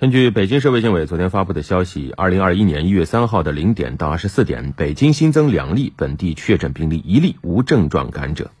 根据北京市卫健委昨天发布的消息二零二一年一月三号的零点到二十四点北京新增两例本地确诊病例一例无症状感染者。